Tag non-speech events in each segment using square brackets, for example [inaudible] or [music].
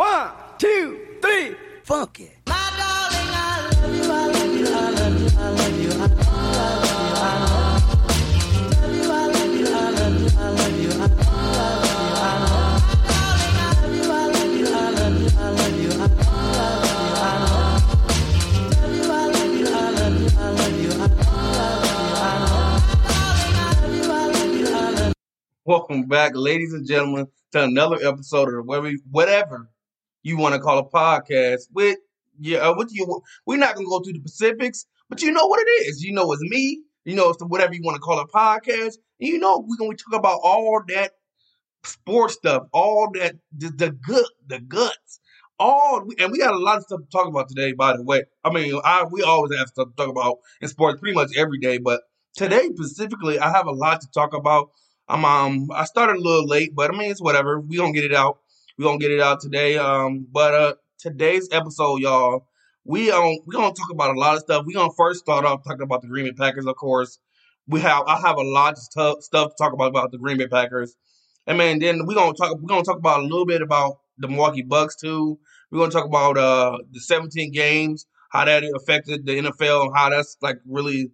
One, two, three, funk it. I love you, I like you lunch, I love you. Welcome back, ladies and gentlemen, to another episode of whatever, whatever you want to call a podcast. With yeah, uh, with you, we're not gonna go through the specifics, but you know what it is. You know it's me. You know it's whatever you want to call a podcast. And you know we're gonna talk about all that sports stuff, all that the, the good, the guts, all, and we got a lot of stuff to talk about today. By the way, I mean I we always have stuff to talk about in sports pretty much every day, but today specifically, I have a lot to talk about. I'm um I started a little late, but I mean it's whatever. We gonna get it out. We gonna get it out today. Um, but uh today's episode, y'all, we um we gonna talk about a lot of stuff. We're gonna first start off talking about the Green Bay Packers, of course. We have I have a lot of stuff stuff to talk about about the Green Bay Packers. And man, then we gonna talk we're gonna talk about a little bit about the Milwaukee Bucks too. We're gonna talk about uh the 17 games, how that affected the NFL, and how that's like really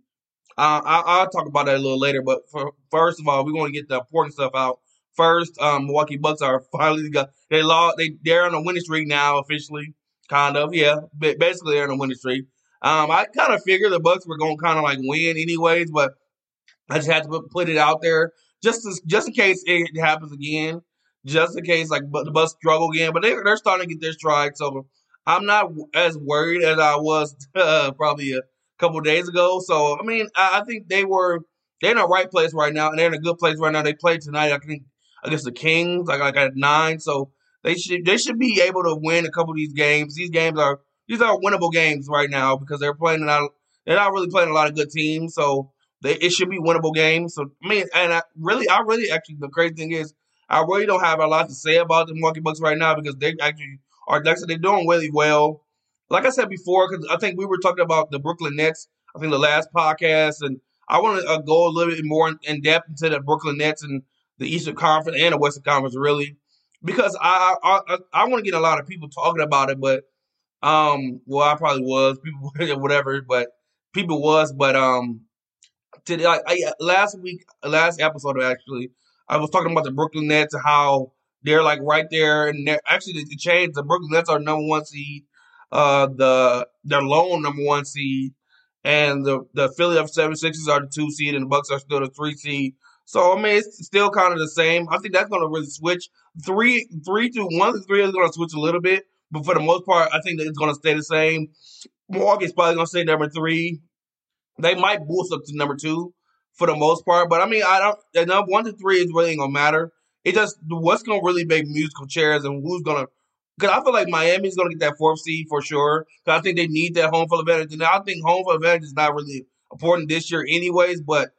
uh, I, I'll talk about that a little later, but for, first of all, we to get the important stuff out. First, um, Milwaukee Bucks are finally got they lost. They they're on a winning streak now officially, kind of. Yeah, but basically they're on a winning streak. Um, I kind of figured the Bucks were going to kind of like win anyways, but I just had to put, it out there just to, just in case it happens again, just in case like the Bucks struggle again. But they they're starting to get their stride, so I'm not as worried as I was [laughs] uh, probably a couple days ago. So I mean, I, I, think they were they're in the right place right now, and they're in a good place right now. They played tonight, I think, against the Kings, like I got nine. So they should they should be able to win a couple of these games. These games are these are winnable games right now because they're playing not they're not really playing a lot of good teams. So they it should be winnable games. So I mean, and I really I really actually the crazy thing is I really don't have a lot to say about the Milwaukee Bucks right now because they actually are actually they're doing really well like I said before, because I think we were talking about the Brooklyn Nets, I think the last podcast, and I want to uh, go a little bit more in, in, depth into the Brooklyn Nets and the Eastern Conference and the Western Conference, really, because I I, I, I want to get a lot of people talking about it, but um, well, I probably was people [laughs] whatever, but people was, but um, today I, I last week, last episode actually, I was talking about the Brooklyn Nets and how they're like right there, and actually the changed. The Brooklyn Nets are number one seed uh, the their lone number one seed, and the the Philly 76ers are the two seed, and the Bucks are still the three seed. So I mean, it's still kind of the same. I think that's going to really switch. Three, three to one to three is going to switch a little bit, but for the most part, I think that it's going to stay the same. Milwaukee's probably going to stay number three. They might boost up to number two for the most part, but I mean, I don't. Number one to three is really going to matter. It just what's going to really make musical chairs and who's going to because I feel like Miami's going to get that fourth seed for sure. Because I think they need that home field advantage. And I think home field advantage is not really important this year, anyways. But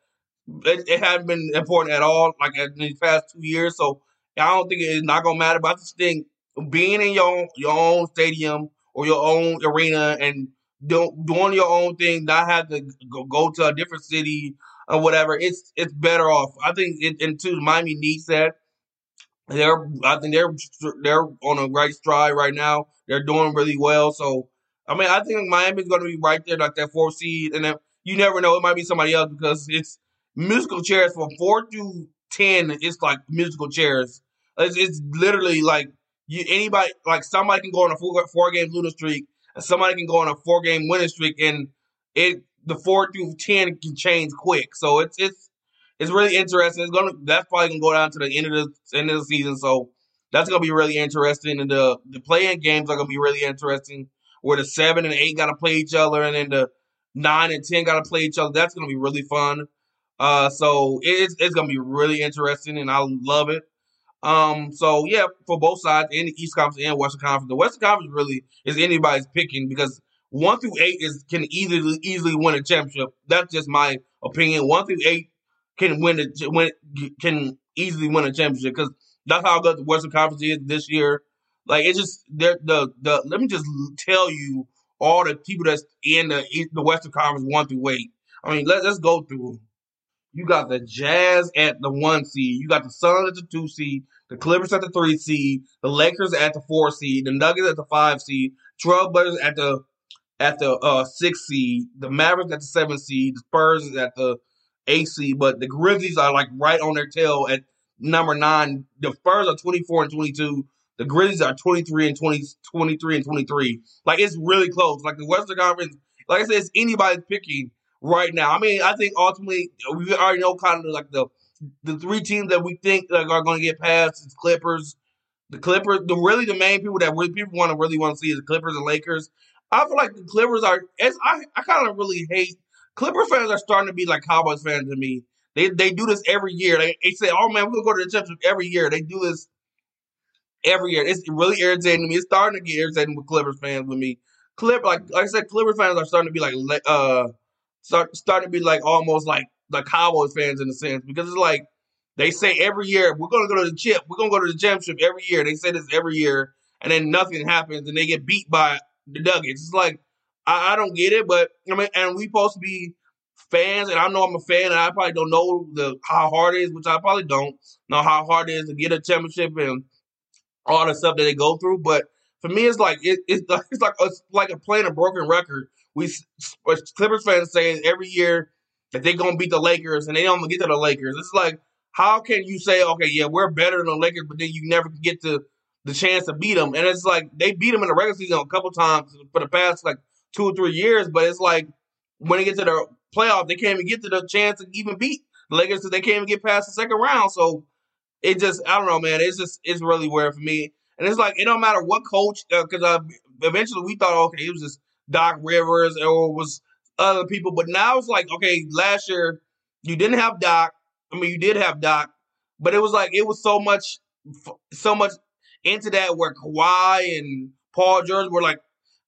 it, it hasn't been important at all, like in the past two years. So I don't think it's not to matter. But I just think being in your your own stadium or your own arena and do, doing your own thing, not have to go, go to a different city or whatever, it's it's better off. I think it, and too, Miami needs that. They're, I think they're they're on a great stride right now. They're doing really well. So, I mean, I think Miami's going to be right there, like that fourth seed. And then you never know; it might be somebody else because it's musical chairs from four to ten. It's like musical chairs. It's, it's literally like you anybody like somebody can go on a four, four game losing streak, and somebody can go on a four game winning streak, and it the four through ten can change quick. So it's it's it's really interesting. It's gonna that's probably gonna go down to the end of the end of the season. So that's gonna be really interesting. And the the play-in games are gonna be really interesting. Where the seven and eight gotta play each other, and then the nine and ten gotta play each other. That's gonna be really fun. Uh, so it's it's gonna be really interesting, and I love it. Um, so yeah, for both sides, in the East Conference and Western Conference, the Western Conference really is anybody's picking because one through eight is can easily easily win a championship. That's just my opinion. One through eight can win it, win can easily win a championship because that's how good the Western Conference is this year. Like it's just the the let me just tell you all the people that's in the the Western Conference one through eight. I mean, let, let's go through. You got the Jazz at the one seed. You got the Suns at the two seed. The Clippers at the three seed. The Lakers at the four seed. The Nuggets at the five seed. Trailblazers at the at the uh, six seed. The Mavericks at the seven seed. The Spurs is at the eight seed. But the Grizzlies are like right on their tail at number nine. The Spurs are twenty four and twenty two. The Grizzlies are 23 and 20, 23 and 23. Like it's really close. Like the Western Conference, like I said, it's anybody's picking right now. I mean, I think ultimately we already know kind of like the the three teams that we think like, are going to get past is Clippers, the Clippers. The really the main people that really people want to really want to see is the Clippers and Lakers. I feel like the Clippers are. I I kind of really hate Clipper fans are starting to be like Cowboys fans to me. They they do this every year. They, they say, "Oh man, we're gonna go to the championship every year." They do this every year. It's really irritating to me. It's starting to get irritating with Clippers fans with me. Clip like like I said, Clippers fans are starting to be like uh start starting to be like almost like the Cowboys fans in a sense because it's like they say every year we're gonna go to the chip, we're gonna go to the championship every year. They say this every year, and then nothing happens, and they get beat by the Nuggets. It's like I, I don't get it, but I mean, and we supposed to be fans, and I know I'm a fan, and I probably don't know the how hard it is, which I probably don't know how hard it is to get a championship and all the stuff that they go through. But for me, it's like it, it's, [laughs] it's like it's like a playing a broken record. We Clippers fans say every year that they're gonna beat the Lakers, and they don't get to the Lakers. It's like how can you say okay, yeah, we're better than the Lakers, but then you never get to the chance to beat them? And it's like they beat them in the regular season a couple times for the past like two or three years, but it's like when they get to the playoff, they can't even get to the chance to even beat the Lakers because they can't even get past the second round. So it just I don't know, man. It's just it's really weird for me. And it's like it don't matter what coach because uh, uh, eventually we thought okay it was just Doc Rivers or was other people, but now it's like okay last year you didn't have Doc. I mean you did have Doc, but it was like it was so much so much into that where Kawhi and Paul George were like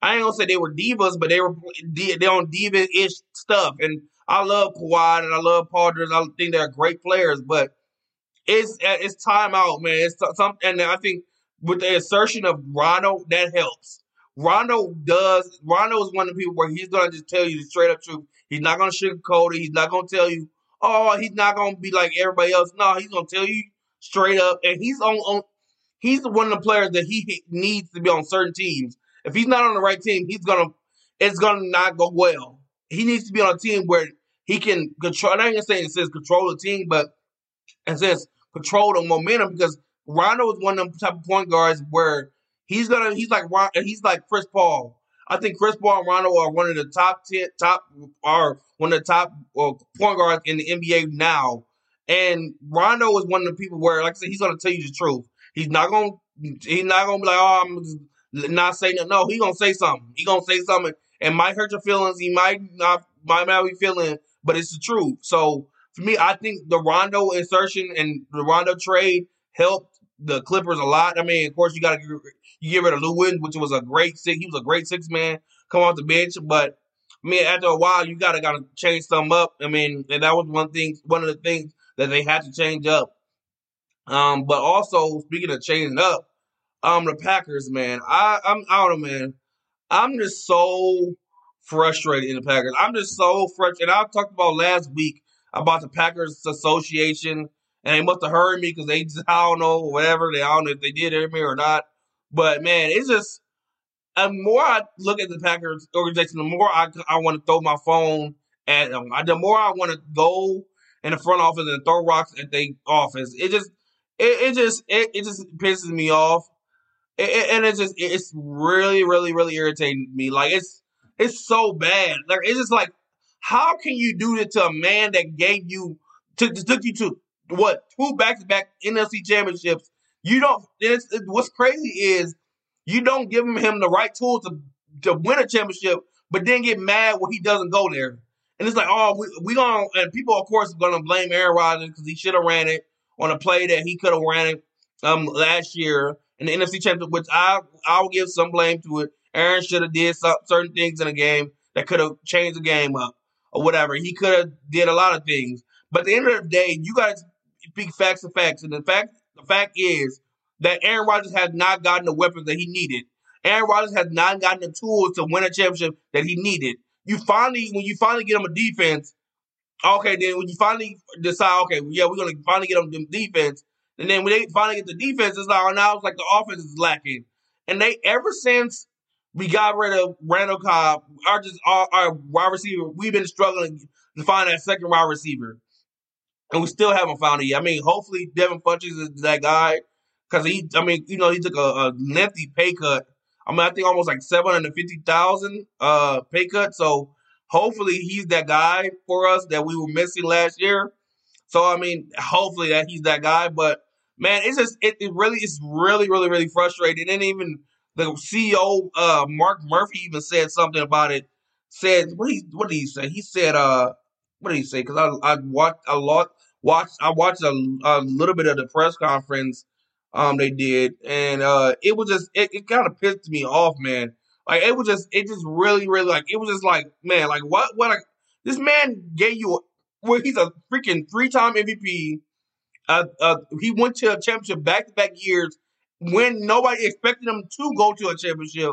I ain't gonna say they were divas, but they were they on diva ish stuff. And I love Kawhi and I love Paul George. I think they're great players, but it's uh, it's time out, man. It's something, and I think with the assertion of Rondo, that helps. Rondo does. Rondo is one of the people where he's gonna just tell you the straight up truth. He's not gonna sugarcoat it. He's not gonna tell you, oh, he's not gonna be like everybody else. No, he's gonna tell you straight up. And he's on, on he's one of the players that he needs to be on certain teams. If he's not on the right team, he's gonna it's gonna not go well. He needs to be on a team where he can control. I ain't gonna say it says control the team, but it says control the momentum because Rondo is one of them type of point guards where he's gonna he's like he's like Chris Paul. I think Chris Paul and Rondo are one of the top ten top are one of the top uh, point guards in the NBA now. And Rondo is one of the people where, like I said, he's gonna tell you the truth. He's not gonna he's not gonna be like, oh, I'm not saying. No, he's gonna say something. He's gonna say something. It might hurt your feelings. He might not might not be feeling, but it's the truth. So for me, I think the Rondo insertion and the Rondo trade helped the Clippers a lot. I mean, of course, you got to you get rid of Williams, which was a great six. He was a great six man, come off the bench. But I mean, after a while, you got to got to change some up. I mean, and that was one thing, one of the things that they had to change up. Um, but also speaking of changing up, um, the Packers, man, I I'm don't know, man. I'm just so frustrated in the Packers. I'm just so frustrated. And I talked about last week about the Packers Association, and they must have heard me because they just I don't know whatever they I don't know if they did hear me or not. But man, it's just the more I look at the Packers organization, the more I I want to throw my phone at um, them. The more I want to go in the front office and throw rocks at their office. It just it, it just it, it just pisses me off. It, and it's just it's really really really irritating me. Like it's it's so bad. Like it's just like how can you do this to a man that gave you to, took you to what two back to back NFC championships? You don't. It, what's crazy is you don't give him, him the right tools to to win a championship, but then get mad when he doesn't go there. And it's like, oh, we, we gonna and people of course are gonna blame Aaron Rodgers because he should have ran it on a play that he could have ran it um last year in the NFC championship, which I I'll give some blame to it. Aaron should have did some, certain things in the game that could have changed the game up or whatever. He could have did a lot of things. But at the end of the day, you got to speak facts and facts. And the fact the fact is that Aaron Rodgers has not gotten the weapons that he needed. Aaron Rodgers has not gotten the tools to win a championship that he needed. You finally, when you finally get him a defense, Okay, then when you finally decide, okay, yeah, we're gonna finally get him them defense, and then when they finally get the defense, it's like oh, now it's like the offense is lacking, and they ever since we got rid of Randall Cobb, our just our, our wide receiver, we've been struggling to find that second wide receiver, and we still haven't found it yet. I mean, hopefully Devin Funchess is that guy because he, I mean, you know, he took a, a lengthy pay cut. I mean, I think almost like seven hundred fifty thousand uh pay cut. So hopefully he's that guy for us that we were missing last year. So I mean, hopefully that he's that guy. But man, it's just it, it really is really really really frustrating. And even the CEO uh Mark Murphy even said something about it. Said what he what did he say? He said uh what did he say? Because I I watched a lot watched I watched a, a little bit of the press conference um they did and uh it was just it, it kind of pissed me off man. Like it was just it just really really like it was just like man like what what like this man gave you well he's a freaking three-time mvp uh, uh he went to a championship back-to-back years when nobody expected him to go to a championship.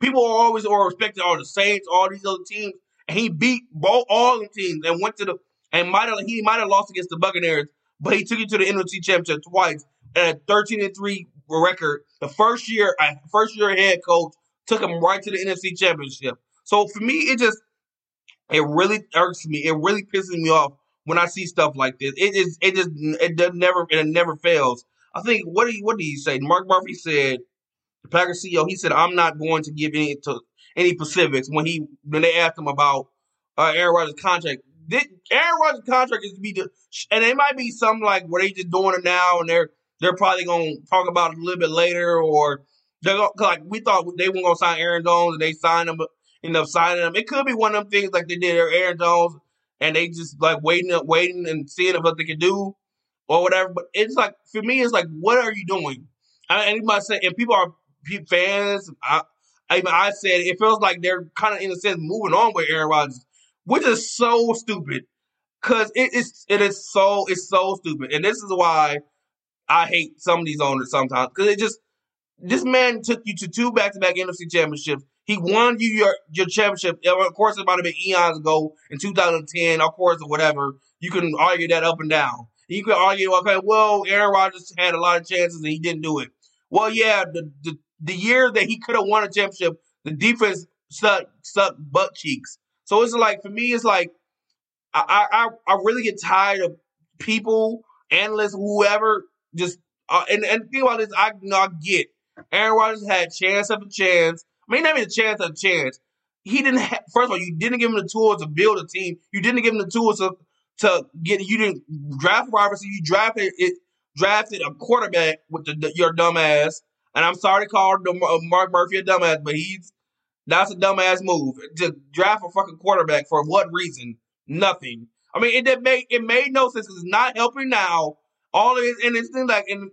People are always or expecting all the saints all these other teams and he beat both all the teams and went to the and might have he might have lost against the buccaneers but he took you to the NFC championship twice and a 13 and 3 record. The first year, first year head coach took him right to the NFC championship. So for me, it just it really irks me. It really pisses me off when I see stuff like this. It is it just it does never it never fails. I think what did he what did he say? Mark Murphy said the Packers CEO. He said I'm not going to give any to any specifics when he when they asked him about uh, Aaron Rodgers' contract. This, Aaron Rodgers' contract is to be and it might be something like where they just doing it now and they're they're probably gonna talk about it a little bit later, or they're gonna, like we thought they weren't gonna sign Aaron Jones and they signed him, end up signing him. It could be one of them things like they did Aaron Jones, and they just like waiting, waiting and seeing if what they can do or whatever. But it's like for me, it's like, what are you doing? I, anybody say, and people are fans. I, I, I said it feels like they're kind of in a sense moving on with Aaron Rodgers, which is so stupid. Cause it is it is so it's so stupid, and this is why I hate some of these owners sometimes because it just this man took you to two back to back NFC championships. He won you your your championship. Of course, it might have been eons ago in 2010, of course, or whatever. You can argue that up and down. You can argue, okay, well, Aaron Rodgers had a lot of chances and he didn't do it. Well, yeah, the the, the year that he could have won a championship, the defense sucked sucked butt cheeks. So it's like for me, it's like I I I really get tired of people, analysts, whoever just uh, and and think about this, I I get Aaron Rodgers had chance after chance. I mean, not even a chance after chance. He didn't. First of all, you didn't give him the tools to build a team. You didn't give him the tools to to get. You didn't draft receiver. You drafted it. Drafted a quarterback with the, the, your dumbass. And I'm sorry to call the, uh, Mark Murphy a dumbass, but he's that's a dumbass move to draft a fucking quarterback for what reason? Nothing. I mean, it, it made it made no sense. It's not helping now all of it, and it seemed like, and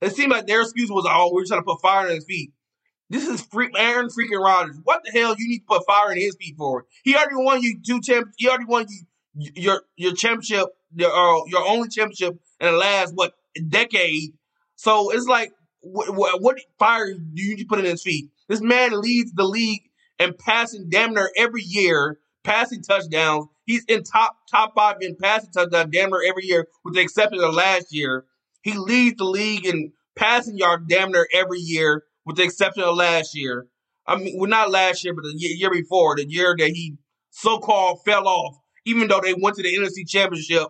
it seemed like their excuse was, "Oh, we're trying to put fire in his feet." This is Aaron freaking Rodgers. What the hell you need to put fire in his feet for? He already won you two champ. He already won you your your championship, your uh, your only championship in the last what decade. So it's like, what, what, what fire do you need to put in his feet? This man leads the league in passing damn near every year, passing touchdowns. He's in top top five in passing touchdowns damn near every year, with the exception of last year. He leads the league in passing yard damn near every year, with the exception of last year. I mean, well, not last year, but the year before, the year that he so called fell off, even though they went to the NFC Championship.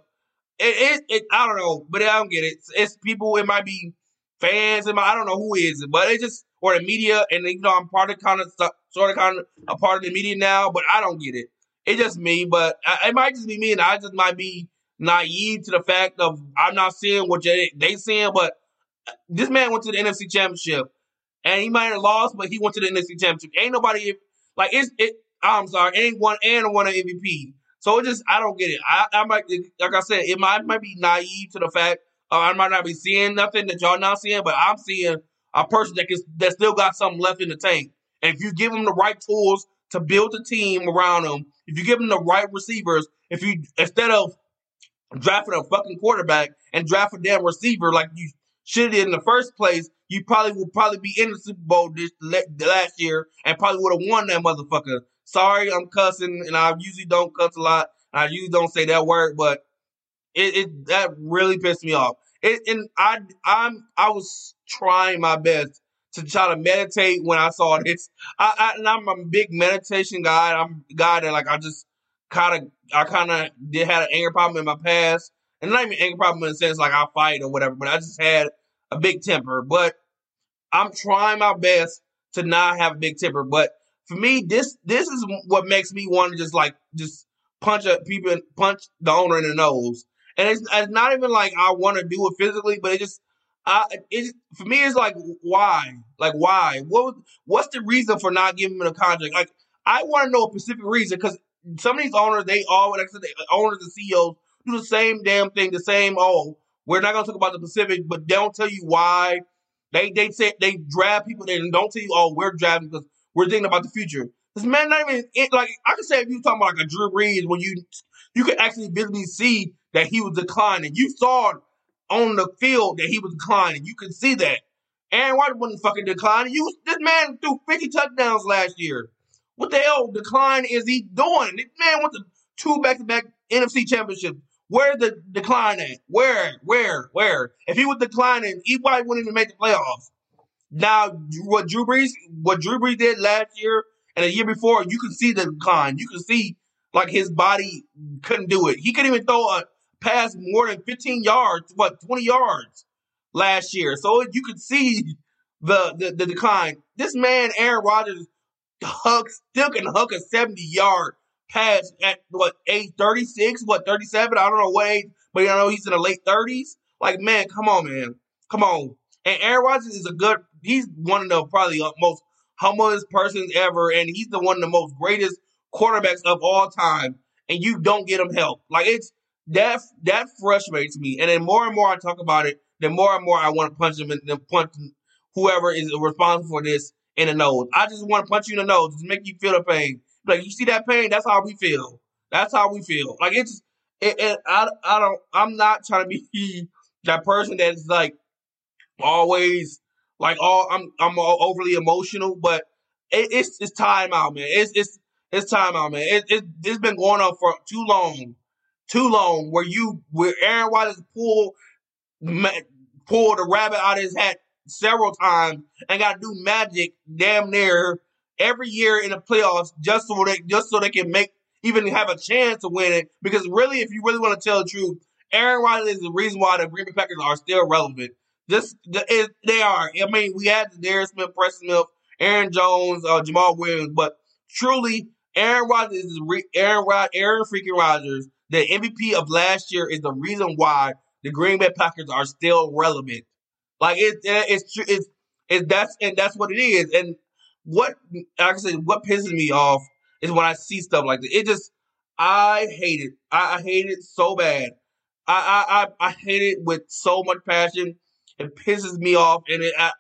It, it, it, I don't know, but I don't get it. It's people. It might be fans. and might, I don't know who is it, but it just or the media. And you know, I'm part of kind of sort of kind of a part of the media now, but I don't get it. It's just me, but it might just be me, and I just might be naive to the fact of I'm not seeing what they they seeing. But uh, this man went to the NFC Championship, and he might have lost, but he went to the NFC Championship. Ain't nobody like it's it. I'm sorry, ain't one and one MVP. So it just I don't get it. I, I might like I said, it might might be naive to the fact uh, I might not be seeing nothing that y'all not seeing, but I'm seeing a person that can that still got something left in the tank. And if you give them the right tools to build a team around them, if you give them the right receivers, if you instead of drafting a fucking quarterback and draft a damn receiver like you should in the first place, you probably would probably be in the Super Bowl this last year and probably would have won that motherfucker. Sorry, I'm cussing, and I usually don't cuss a lot I usually don't say that word, but it, it that really pissed me off. It, and I I'm I was trying my best to try to meditate when I saw this. I, I and I'm a big meditation guy. I'm guy that like I just kind of I kind of did had an anger problem in my past, and not even anger problem in the sense like I fight or whatever, but I just had a big temper. But I'm trying my best to not have a big temper. But for me, this this is what makes me want to just like just punch a people punch the owner in the nose. And it's, it's not even like I want to do it physically, but it just I it for me it's like why? Like why? What what's the reason for not giving him a contract? Like I want to know a specific reason because some of these owners they all like I said, the owners and CEOs do the same damn thing the same oh we're not gonna talk about the Pacific but they don't tell you why. They they say they draft people and don't tell you oh we're drafting because we're thinking about the future. This man not even like I can say if you talking about like a Drew Brees when you you could actually visibly see that he was declining you saw on the field that he was declining. You could see that. Aaron Rodgers wasn't fucking declining. You this man threw 50 touchdowns last year. What the hell decline is he doing? This man went to two back to back NFC championships. Where's the decline at? Where? Where? Where? If he was declining, he probably wouldn't even make the playoffs. Now, what Drew Brees, what Drew Brees did last year and the year before, you can see the decline. You can see like his body couldn't do it. He couldn't even throw a pass more than 15 yards, what, 20 yards last year. So you could see the, the, the decline. This man, Aaron Rodgers, hugs, still can hook a 70 yard pass at what, age 36, what, 37? I don't know what age, but you know he's in the late 30s. Like, man, come on, man. Come on. And Aaron Rodgers is a good, he's one of the probably uh, most humblest persons ever, and he's the one of the most greatest quarterbacks of all time. And you don't get them help. Like it's that that frustrates me. And then more and more I talk about it, then more and more I want to punch them and then punch whoever is responsible for this in the nose. I just want to punch you in the nose, just make you feel the pain. Like you see that pain, that's how we feel. That's how we feel. Like it's it, it, I I don't I'm not trying to be [laughs] that person that's like always like all I'm I'm overly emotional, but it, it's it's time out, man. It's it's it's time out, man. It, it it's been going on for too long too long where you where Aaron Rodgers pulled pulled a rabbit out of his hat several times and got to do magic damn near every year in the playoffs just so they just so they can make even have a chance to win it. Because really, if you really want to tell the truth, Aaron Rodgers is the reason why the Green Bay Packers are still relevant. This the, it, they are. I mean, we had Za'Darius Smith, Preston Smith, Aaron Jones, uh, Jamaal Williams, but truly, Aaron Rodgers is re- Aaron Rod Aaron freaking Rodgers the MVP of last year is the reason why the Green Bay Packers are still relevant. Like it, it's it's it's that's and that's what it is. And what like I said, what pisses me off is when I see stuff like this. It just I hate it. I, I hate it so bad. I, I I I hate it with so much passion. It pisses me off, and it I,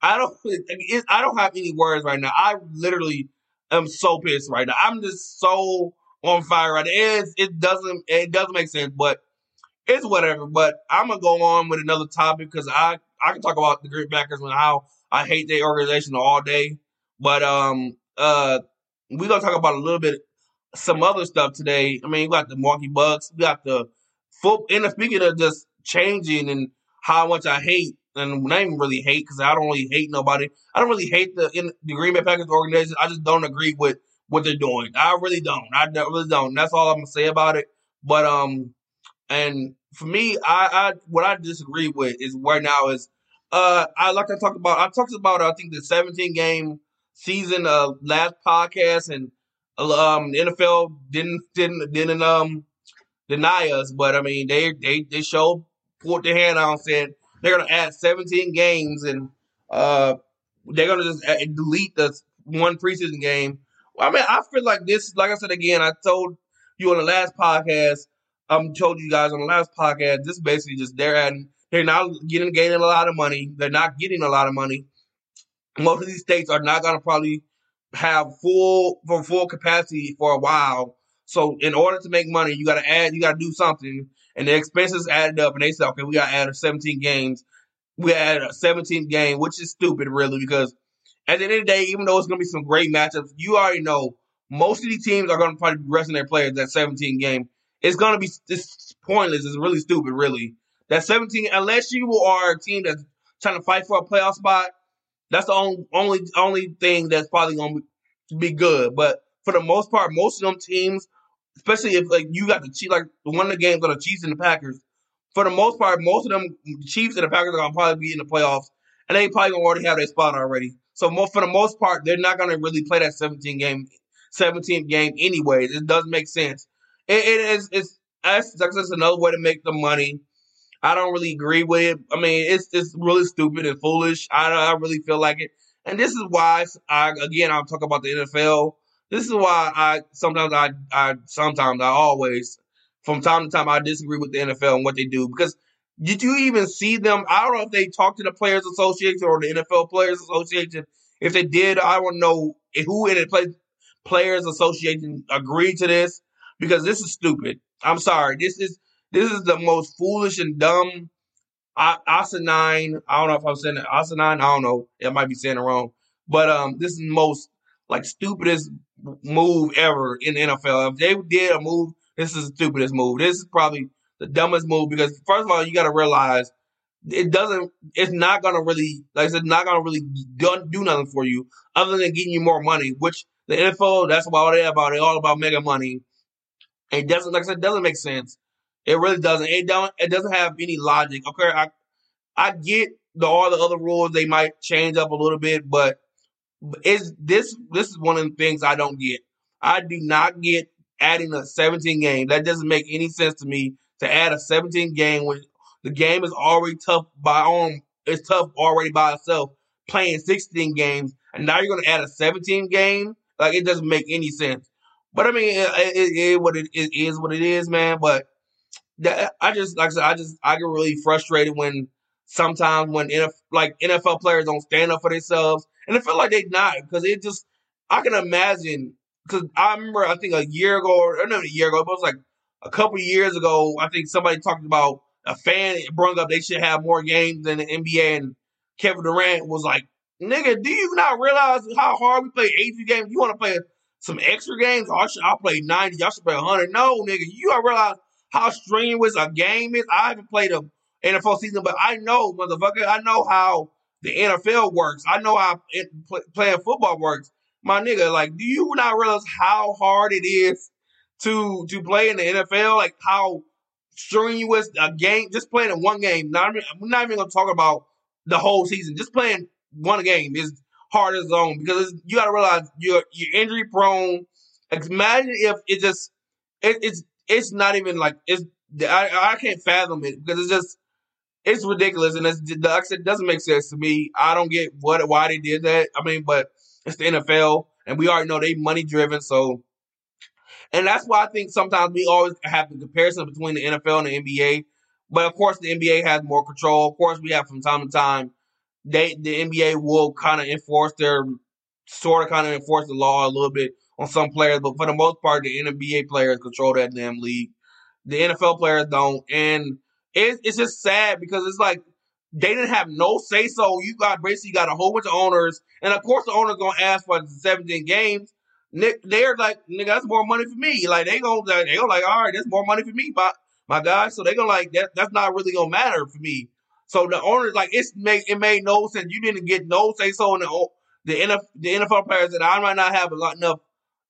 I don't [laughs] I don't have any words right now. I literally am so pissed right now. I'm just so on fire right It, is, it doesn't it doesn't make sense, but it's whatever. But I'm gonna go on with another topic because I I can talk about the Green Packers and how I hate their organization all day. But um uh we're gonna talk about a little bit some other stuff today. I mean, we got the Milwaukee Bucks, we got the foot. And speaking of just changing and how much I hate, and not even really hate because I don't really hate nobody. I don't really hate the in, the Green Bay Packers organization. I just don't agree with what they're doing. I really don't. I really don't. That's all I'm gonna say about it. But um, and for me, I, I what I disagree with is right now is uh I like to talk about. I talked about I think the 17 game season uh last podcast and um the NFL didn't didn't didn't um deny us, but I mean they they they showed put their hand out and said they're gonna add 17 games and uh they're gonna just uh, delete the one preseason game I mean, I feel like this, like I said again, I told you on the last podcast, I um, told you guys on the last podcast, this basically just they're adding, they're not getting gaining a lot of money. They're not getting a lot of money. Most of these states are not going to probably have full for full capacity for a while. So in order to make money, you got to add, you got to do something, and the expenses added up, and they said, okay, we got to add 17 games. We added a 17th game, which is stupid, really, because at the end of the day, even though it's going to be some great matchups, you already know most of these teams are going to probably be resting their players that 17 game. It's going to be it's pointless. It's really stupid, really. That 17, unless you are a team that's trying to fight for a playoff spot, that's the only only only thing that's probably going to be good. But for the most part, most of them teams, especially if like you got the Chiefs, like the one of the games on the Chiefs and the Packers, for the most part, most of them the Chiefs and the Packers are to probably be in the playoffs, and they probably to already have their spot already. So most, for the most part, they're not to really play that 17 game 17 game anyways. It doesn't make sense. It, it is it's that's, that's another way to make the money. I don't really agree with it. I mean, it's it's really stupid and foolish. I I really feel like it, and this is why I again I'll talk about the NFL. This is why I sometimes I I sometimes I always from time to time I disagree with the NFL and what they do because did you even see them? I don't know if they talked to the Players Association or the NFL Players Association. If they did, I don't know who in the played Players Association agreed to this because this is stupid. I'm sorry. This is this is the most foolish and dumb asinine. I don't know if I'm saying asinine. I don't know. It might be saying it wrong. But um, this is most like stupidest move ever in the NFL. If they did a move, this is the stupidest move. This is probably the dumbest move because first of all, you got to realize it doesn't. It's not gonna really, like I said, not gonna really do, do nothing for you other than getting you more money, which the NFL, that's about they about. It all about making money. It doesn't, like I said, doesn't make sense. It really doesn't. It don't. It doesn't have any logic. Okay, I I get the all the other rules they might change up a little bit, but is this this is one of the things I don't get. I do not get adding a 17 game. That doesn't make any sense to me to add a 17 game when the game is already tough by own. It's tough already by itself. Playing 16 games, and now you're going to add a 17 game like it doesn't make any sense. But I mean, it, it, it what it, it is, what it is, man. But that, I just like I said, I just I get really frustrated when sometimes when NF, like NFL players don't stand up for themselves, and I feel like they not because it just I can imagine because I remember I think a year ago or not a year ago, but it was like a couple years ago. I think somebody talked about a fan brought up they should have more games than the NBA, and Kevin Durant was like, Nigga, do you not realize how hard we play 80 games? You want to play some extra games? I should, I'll play 90. Y'all should play 100. No, nigga, you don't realize how strenuous a game is. I haven't played a NFL season, but I know, motherfucker, I know how the NFL works. I know how it, play, playing football works. My nigga, like, do you not realize how hard it is to to play in the NFL? Like, how strenuous a game, just playing in one game. Not, I'm not even gonna talk about the whole season. Just playing one game is hard as own because you got to realize you're you're injury prone. Imagine if it just it, it's it's not even like it's I, I can't fathom it because it's just it's ridiculous and it's like I said, it doesn't make sense to me. I don't get what why they did that. I mean, but it's the NFL and we already know they money driven, so and that's why I think sometimes we always have the comparison between the NFL and the NBA. But of course, the NBA has more control. Of course, we have from time to time they the NBA will kind of enforce their sort of kind of enforce the law a little bit on some players, but for the most part, the NBA players control that damn league. The NFL players don't, and it's it's just sad because it's like they didn't have no say so. You got basically got a whole bunch of owners, and of course the owners gonna ask for 17 games. Nick, they're like, nigga, that's more money for me. Like they gonna they gonna like, all right, that's more money for me, but my guy. So they gonna like that. That's not really gonna matter for me. So the owners like it's made it made no sense. You didn't get no say so in the the NFL, the NFL players that I might not have a lot enough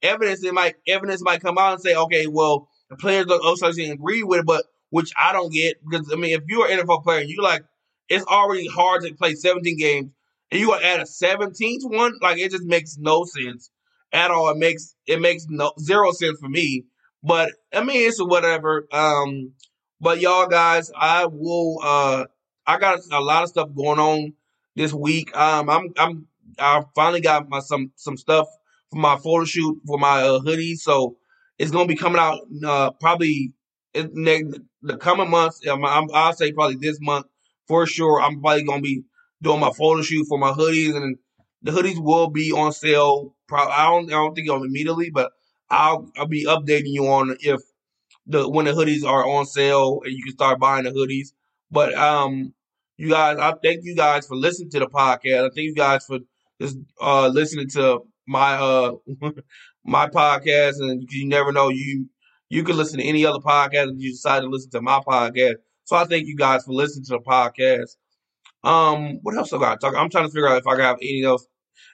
evidence. It might evidence might come out and say, okay, well the players association agree with it, but which I don't get because I mean if you're an NFL player, and you like it's already hard to play 17 games and you add a 17th one, like it just makes no sense at all. It makes it makes no zero sense for me. But I mean it's whatever. Um, but y'all guys, I will uh I got a lot of stuff going on this week. Um, I'm I'm I finally got my some some stuff for my photo shoot for my uh, hoodie, so it's gonna be coming out uh, probably in the, the coming months. Um, I'm, I'll say probably this month for sure. I'm probably gonna be doing my photo shoot for my hoodies, and the hoodies will be on sale. Probably I don't I don't think immediately, but I'll I'll be updating you on if the when the hoodies are on sale and you can start buying the hoodies. But um, you guys, I thank you guys for listening to the podcast. I thank you guys for just uh listening to my uh [laughs] my podcast, and you never know you you can listen to any other podcast if you decide to listen to my podcast. So I thank you guys for listening to the podcast. Um, what else I got to talk? I'm trying to figure out if I got anything else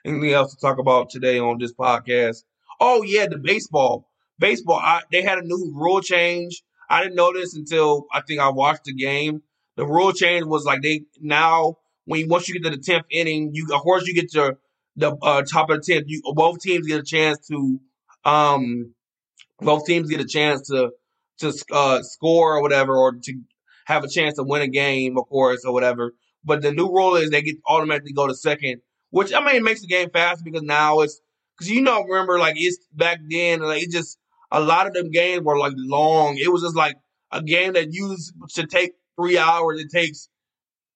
anything else to talk about today on this podcast. Oh yeah, the baseball. Baseball. I, they had a new rule change. I didn't know this until I think I watched the game. The rule change was like they now when once you get to the tenth inning, you of course you get to the uh, top of the tenth. You both teams get a chance to um both teams get a chance to to uh, score or whatever, or to have a chance to win a game, of course, or whatever. But the new rule is they get automatically go to second, which I mean it makes the game faster because now it's because you know remember like it's back then like it just a lot of them games were like long. It was just like a game that used to take three hours. It takes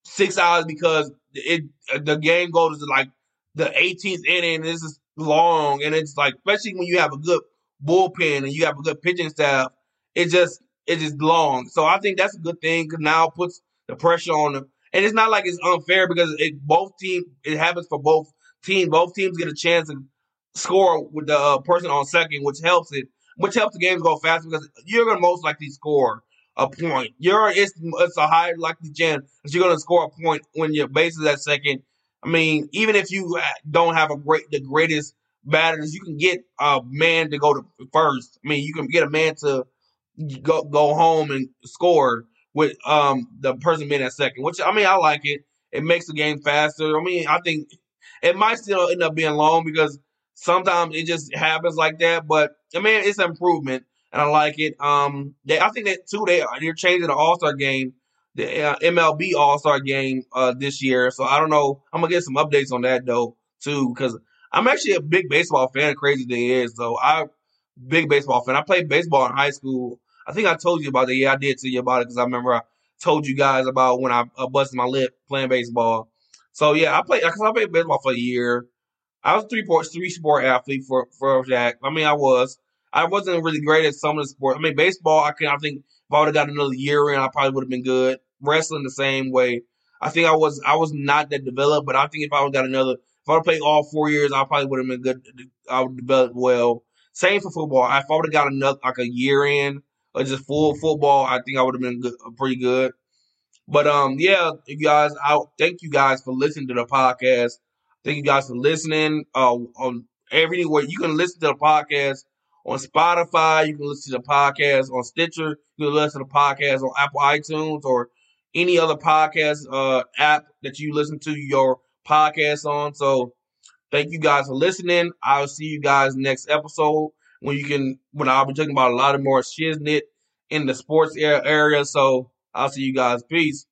six hours because it the game goes to like the 18th inning. This is long, and it's like especially when you have a good bullpen and you have a good pitching staff. It just it's just long. So I think that's a good thing because now it puts the pressure on them. And it's not like it's unfair because it both teams it happens for both teams. Both teams get a chance to score with the uh, person on second, which helps it, which helps the games go faster because you're gonna most likely score a point. You're it's it's a high likely chance that you're gonna score a point when your base is at second. I mean, even if you don't have a great the greatest batters, you can get a man to go to first. I mean, you can get a man to go go home and score with um the person being at second. Which I mean, I like it. It makes the game faster. I mean, I think it might still end up being long because sometimes it just happens like that. But I mean, it's an improvement, and I like it. Um, they, I think that too. They they're changing the All Star game, the uh, MLB All Star game uh, this year. So I don't know. I'm gonna get some updates on that though too, because I'm actually a big baseball fan. Crazy thing is though, I big baseball fan. I played baseball in high school. I think I told you about it. Yeah, I did tell you about it because I remember I told you guys about when I uh, busted my lip playing baseball. So yeah, I played because I played baseball for a year. I was three sport three sport athlete for for that. I mean, I was. I wasn't really great at some of the sports. I mean, baseball. I can. I think if I would have got another year in, I probably would have been good. Wrestling the same way. I think I was. I was not that developed, but I think if I would got another, if I would played all four years, I probably would have been good. I would develop well. Same for football. If I would have got another like a year in or just full football, I think I would have been good, pretty good. But um, yeah, you guys, I thank you guys for listening to the podcast. Thank you guys for listening. Uh, on everywhere you can listen to the podcast on Spotify. You can listen to the podcast on Stitcher. You can listen to the podcast on Apple iTunes or any other podcast uh, app that you listen to your podcast on. So thank you guys for listening. I'll see you guys next episode when you can when I'll be talking about a lot of more shiznit in the sports area. So I'll see you guys. Peace.